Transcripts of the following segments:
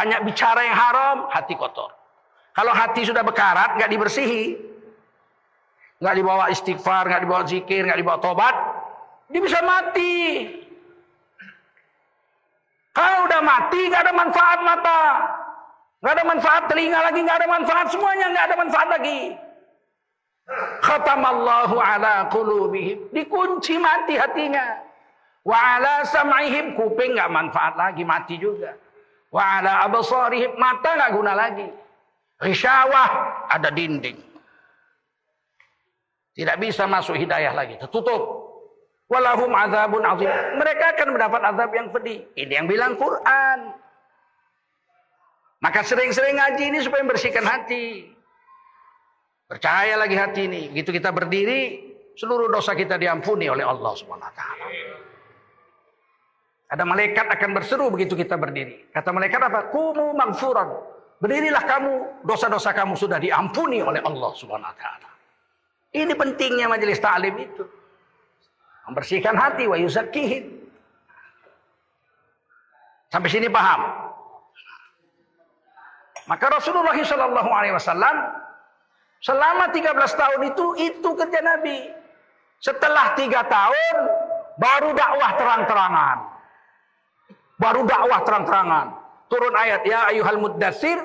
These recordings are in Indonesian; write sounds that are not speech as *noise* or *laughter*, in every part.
banyak bicara yang haram, hati kotor. Kalau hati sudah bekarat, nggak dibersihi, nggak dibawa istighfar, nggak dibawa zikir, nggak dibawa tobat, dia bisa mati. Kalau udah mati, nggak ada manfaat mata, nggak ada manfaat telinga lagi, nggak ada manfaat semuanya, nggak ada manfaat lagi. Khatamallahu ala qulubihim. Dikunci mati hatinya. Wa ala sam'ihim kuping nggak manfaat lagi, mati juga. Wa ala absarihim mata nggak guna lagi. Risyawah ada dinding. Tidak bisa masuk hidayah lagi, tertutup. Walahum azabun azim. Mereka akan mendapat azab yang pedih. Ini yang bilang Quran. Maka sering-sering ngaji ini supaya membersihkan hati. Percaya lagi hati ini. Begitu kita berdiri, seluruh dosa kita diampuni oleh Allah taala. Ada malaikat akan berseru begitu kita berdiri. Kata malaikat apa? Kumu maghfuran. Berdirilah kamu, dosa-dosa kamu sudah diampuni oleh Allah Subhanahu wa taala. Ini pentingnya majelis ta'lim itu. Membersihkan hati wa yuzakkihim. Sampai sini paham? Maka Rasulullah sallallahu alaihi wasallam selama 13 tahun itu itu kerja Nabi. Setelah tiga tahun baru dakwah terang-terangan. Baru dakwah terang-terangan. Turun ayat ya ayuhal muddatsir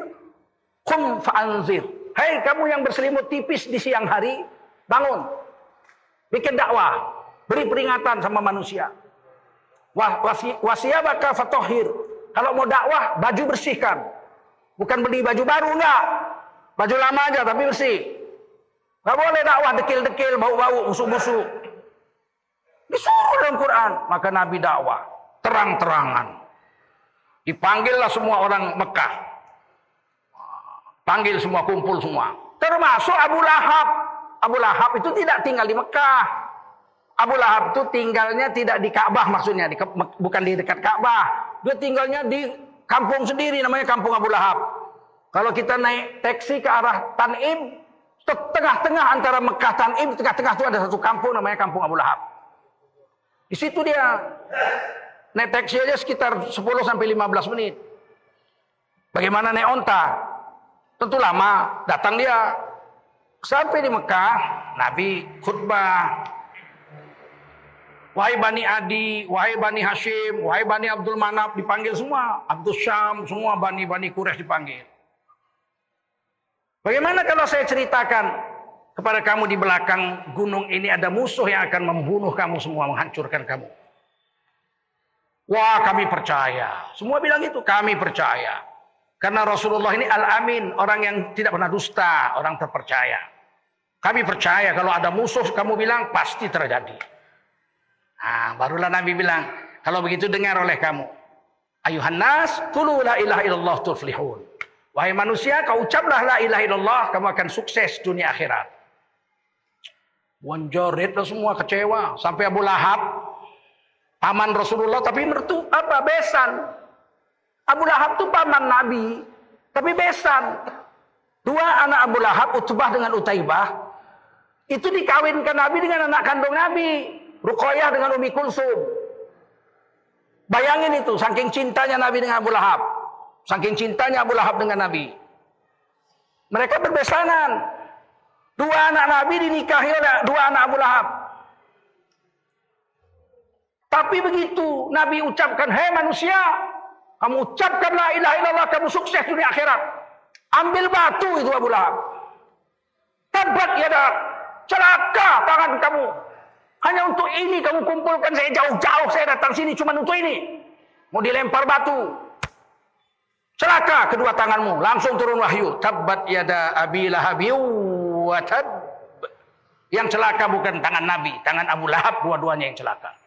kum fa'anzir. Hei kamu yang berselimut tipis di siang hari, bangun. Bikin dakwah, beri peringatan sama manusia. Wasiyabaka fatohir. Kalau mau dakwah, baju bersihkan. Bukan beli baju baru enggak. Baju lama aja tapi bersih. Gak boleh dakwah dekil-dekil, bau-bau, busuk-busuk. Disuruh dalam Quran. Maka Nabi dakwah. Terang-terangan. Dipanggillah semua orang Mekah. Panggil semua, kumpul semua. Termasuk Abu Lahab. Abu Lahab itu tidak tinggal di Mekah. Abu Lahab itu tinggalnya tidak di Ka'bah maksudnya. Di, bukan di dekat Ka'bah. Dia tinggalnya di kampung sendiri namanya kampung Abu Lahab. Kalau kita naik taksi ke arah Tanim, tengah-tengah antara Mekah Tanim, tengah-tengah itu ada satu kampung namanya kampung Abu Lahab. Di situ dia naik taksi aja sekitar 10 sampai 15 menit. Bagaimana naik onta? Tentu lama, datang dia. Sampai di Mekah, Nabi khutbah. Wahai Bani Adi, wahai Bani Hashim, wahai Bani Abdul Manaf dipanggil semua. Abdul Syam, semua Bani-Bani Quraisy dipanggil. Bagaimana kalau saya ceritakan kepada kamu di belakang gunung ini ada musuh yang akan membunuh kamu semua, menghancurkan kamu. Wah kami percaya. Semua bilang itu, kami percaya. Karena Rasulullah ini al-amin, orang yang tidak pernah dusta, orang terpercaya. Kami percaya kalau ada musuh kamu bilang pasti terjadi. Nah, barulah Nabi bilang, kalau begitu dengar oleh kamu. Ayuhan nas, kulu la ilaha illallah tuflihun. Wahai manusia, kau ucaplah la ilaha illallah, kamu akan sukses dunia akhirat. Wanjorit semua kecewa. Sampai Abu Lahab, paman Rasulullah, tapi mertu apa besan. Abu Lahab itu paman Nabi, tapi besan. Dua anak Abu Lahab, Utbah dengan Utaibah, itu dikawinkan Nabi dengan anak kandung Nabi. Ruqayyah dengan Umi Kulsum. Bayangin itu, saking cintanya Nabi dengan Abu Lahab. Saking cintanya Abu Lahab dengan Nabi. Mereka berbesanan. Dua anak Nabi dinikahi oleh dua anak Abu Lahab. Tapi begitu Nabi ucapkan, hei manusia, kamu ucapkan la ilaha illallah, kamu sukses dunia akhirat. Ambil batu itu Abu Lahab. Tabat ya dah, celaka tangan kamu. Hanya untuk ini kamu kumpulkan saya jauh-jauh, saya datang sini cuma untuk ini. Mau dilempar batu. Celaka kedua tanganmu, langsung turun wahyu. Tabat yada abi lahabi wa tab. Yang celaka bukan tangan Nabi, tangan Abu Lahab dua-duanya yang celaka.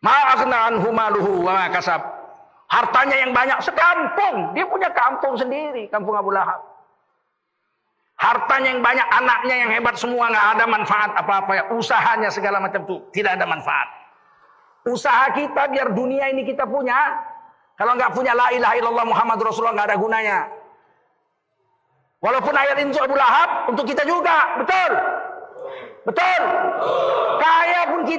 Ma'akhna anhu maluhu wa kasab. Hartanya yang banyak sekampung, dia punya kampung sendiri, kampung Abu Lahab. Hartanya yang banyak, anaknya yang hebat semua nggak ada manfaat apa-apa ya. Usahanya segala macam itu tidak ada manfaat. Usaha kita biar dunia ini kita punya. Kalau nggak punya la ilaha illallah Muhammad Rasulullah nggak ada gunanya. Walaupun ayat ini Abu Lahab, untuk kita juga, betul. Betul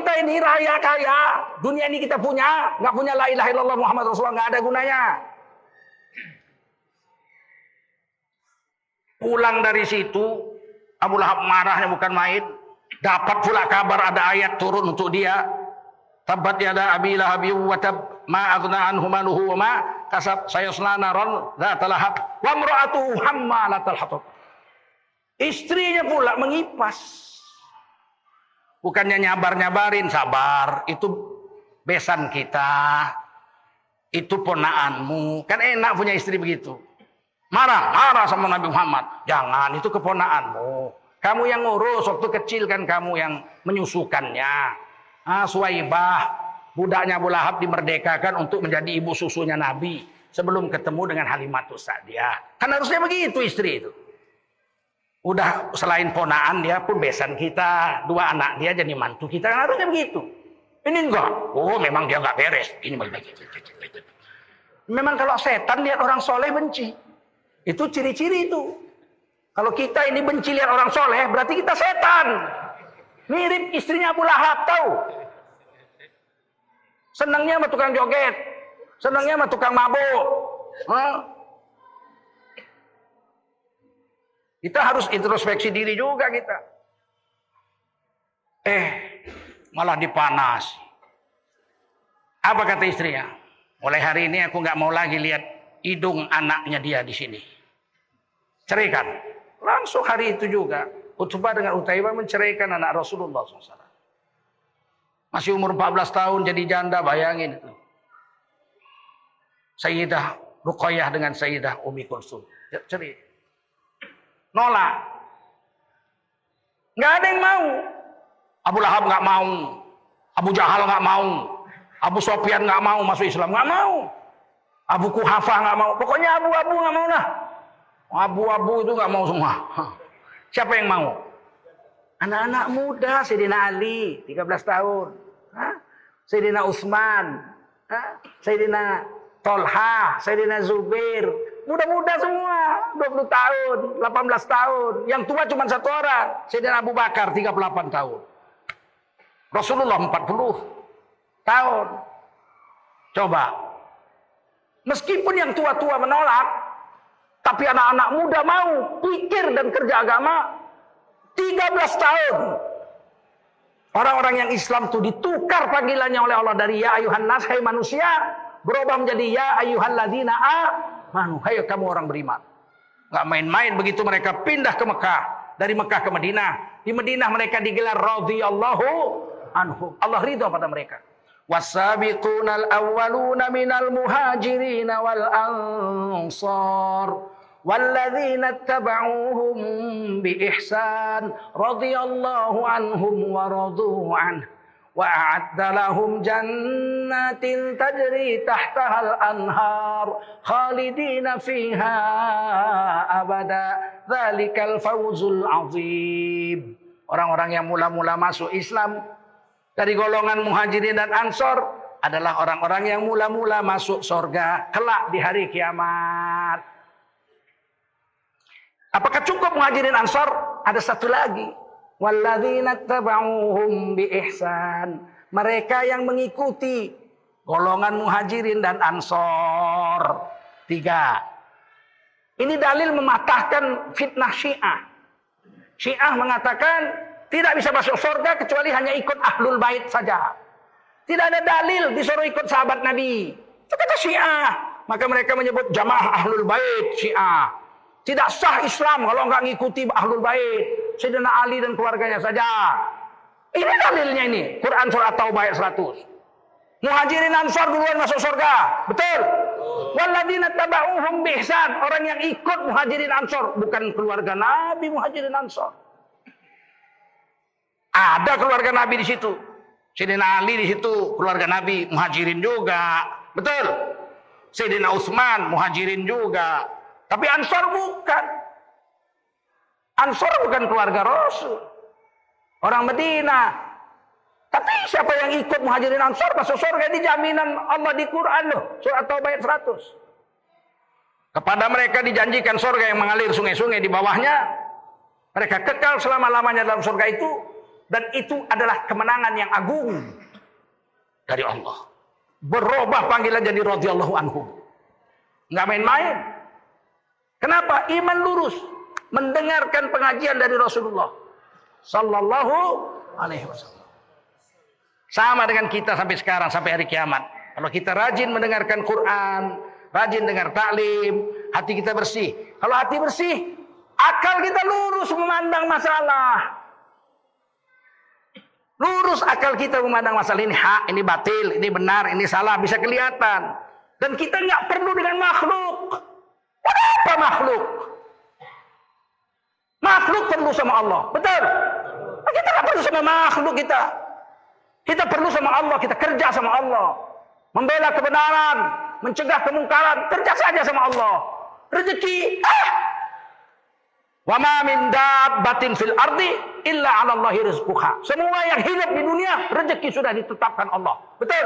kita ini raya kaya, dunia ini kita punya, nggak punya la ilaha illallah Muhammad Rasulullah nggak ada gunanya. Pulang dari situ, Abu Lahab marahnya bukan main. Dapat pula kabar ada ayat turun untuk dia. Tabat yada abi lahab watab ma aghna anhu maluhu wa ma kasab sayasla naron la talahab wa imra'atuhu la hatab. Istrinya pula mengipas Bukannya nyabar-nyabarin, sabar. Itu besan kita. Itu ponaanmu. Kan enak punya istri begitu. Marah, marah sama Nabi Muhammad. Jangan, itu keponaanmu. Kamu yang ngurus, waktu kecil kan kamu yang menyusukannya. Ah, Suwaibah, budaknya Abu Lahab dimerdekakan untuk menjadi ibu susunya Nabi. Sebelum ketemu dengan Halimatus Sa'diyah. Kan harusnya begitu istri itu. Udah selain ponaan dia pun besan kita. Dua anak dia jadi mantu kita. Kan harusnya begitu. Ini enggak. Oh memang dia enggak beres. Ini Memang kalau setan lihat orang soleh benci. Itu ciri-ciri itu. Kalau kita ini benci lihat orang soleh, berarti kita setan. Mirip istrinya Abu Lahab, tahu? Senangnya sama tukang joget. Senangnya sama tukang mabuk. Hah? Kita harus introspeksi diri juga kita. Eh, malah dipanas. Apa kata istrinya? Mulai hari ini aku nggak mau lagi lihat hidung anaknya dia di sini. Ceraikan. Langsung hari itu juga Utbah dengan Utaibah menceraikan anak Rasulullah SAW. Masih umur 14 tahun jadi janda, bayangin itu. Sayyidah Ruqayyah dengan Sayyidah Umi Kulsum. Cerai. Nolak. Nggak ada yang mau. Abu Lahab nggak mau. Abu Jahal nggak mau. Abu Sofyan nggak mau masuk Islam. Nggak mau. Abu Kuhafa nggak mau. Pokoknya abu-abu nggak mau lah. Abu-abu itu nggak mau semua. *laughs* Siapa yang mau? Anak-anak muda, Sayyidina Ali, 13 tahun. Sayyidina Utsman, Sayyidina Tolha, Sayyidina Zubair. Muda-muda semua, 20 tahun, 18 tahun. Yang tua cuma satu orang, Sayyidina Abu Bakar, 38 tahun. Rasulullah 40 tahun. Coba. Meskipun yang tua-tua menolak, tapi anak-anak muda mau pikir dan kerja agama 13 tahun. Orang-orang yang Islam itu ditukar panggilannya oleh Allah dari ya ayuhan nas hai manusia berubah menjadi ya ayuhan ladina amanu hai kamu orang beriman. Gak main-main begitu mereka pindah ke Mekah dari Mekah ke Madinah. Di Madinah mereka digelar radhiyallahu anhu. Allah ridho pada mereka. والسابقون الأولون من المهاجرين والأنصار والذين اتبعوهم بإحسان رضي الله عنهم ورضوا عنه وأعد لهم جنات تجري تحتها الأنهار خالدين فيها أبدا ذلك الفوز العظيم orang-orang yang mula-mula masuk Islam dari golongan muhajirin dan ansor adalah orang-orang yang mula-mula masuk sorga kelak di hari kiamat. Apakah cukup muhajirin ansor? Ada satu lagi. Walladzina taba'uhum. Mereka yang mengikuti golongan muhajirin dan ansor. Tiga. Ini dalil mematahkan fitnah syiah. Syiah mengatakan tidak bisa masuk surga kecuali hanya ikut ahlul bait saja. Tidak ada dalil disuruh ikut sahabat Nabi. Itu kata Syiah. Maka mereka menyebut jamaah ahlul bait Syiah. Tidak sah Islam kalau nggak ngikuti ahlul bait. Sayyidina Ali dan keluarganya saja. Ini dalilnya ini. Quran surat Taubah ayat 100. Muhajirin Ansar duluan masuk surga. Betul? Waladina taba'uhum bihsan. Orang yang ikut Muhajirin Ansar. Bukan keluarga Nabi Muhajirin Ansar. Ada keluarga Nabi di situ. Sayyidina Ali di situ, keluarga Nabi, muhajirin juga. Betul? Sayyidina Utsman, muhajirin juga. Tapi Ansor bukan. Ansor bukan keluarga Rasul. Orang Medina. Tapi siapa yang ikut muhajirin Ansor masuk surga ini jaminan Allah di Quran loh. Surat Taubah ayat 100. Kepada mereka dijanjikan surga yang mengalir sungai-sungai di bawahnya. Mereka kekal selama-lamanya dalam surga itu dan itu adalah kemenangan yang agung dari Allah. Berubah panggilan jadi radhiyallahu anhu. Enggak main-main. Kenapa? Iman lurus. mendengarkan pengajian dari Rasulullah sallallahu alaihi wasallam. Sama dengan kita sampai sekarang sampai hari kiamat. Kalau kita rajin mendengarkan Quran, rajin dengar taklim, hati kita bersih. Kalau hati bersih, akal kita lurus memandang masalah. Lurus akal kita memandang masalah ini hak, ini batil, ini benar, ini salah, bisa kelihatan. Dan kita nggak perlu dengan makhluk. Kenapa makhluk? Makhluk perlu sama Allah, betul? Kita perlu sama makhluk kita. Kita perlu sama Allah, kita kerja sama Allah. Membela kebenaran, mencegah kemungkaran, kerja saja sama Allah. Rezeki, ah, Wa ma min dabbatin fil ardi illa 'ala Allahi rizquha. Semua yang hidup di dunia rezeki sudah ditetapkan Allah. Betul?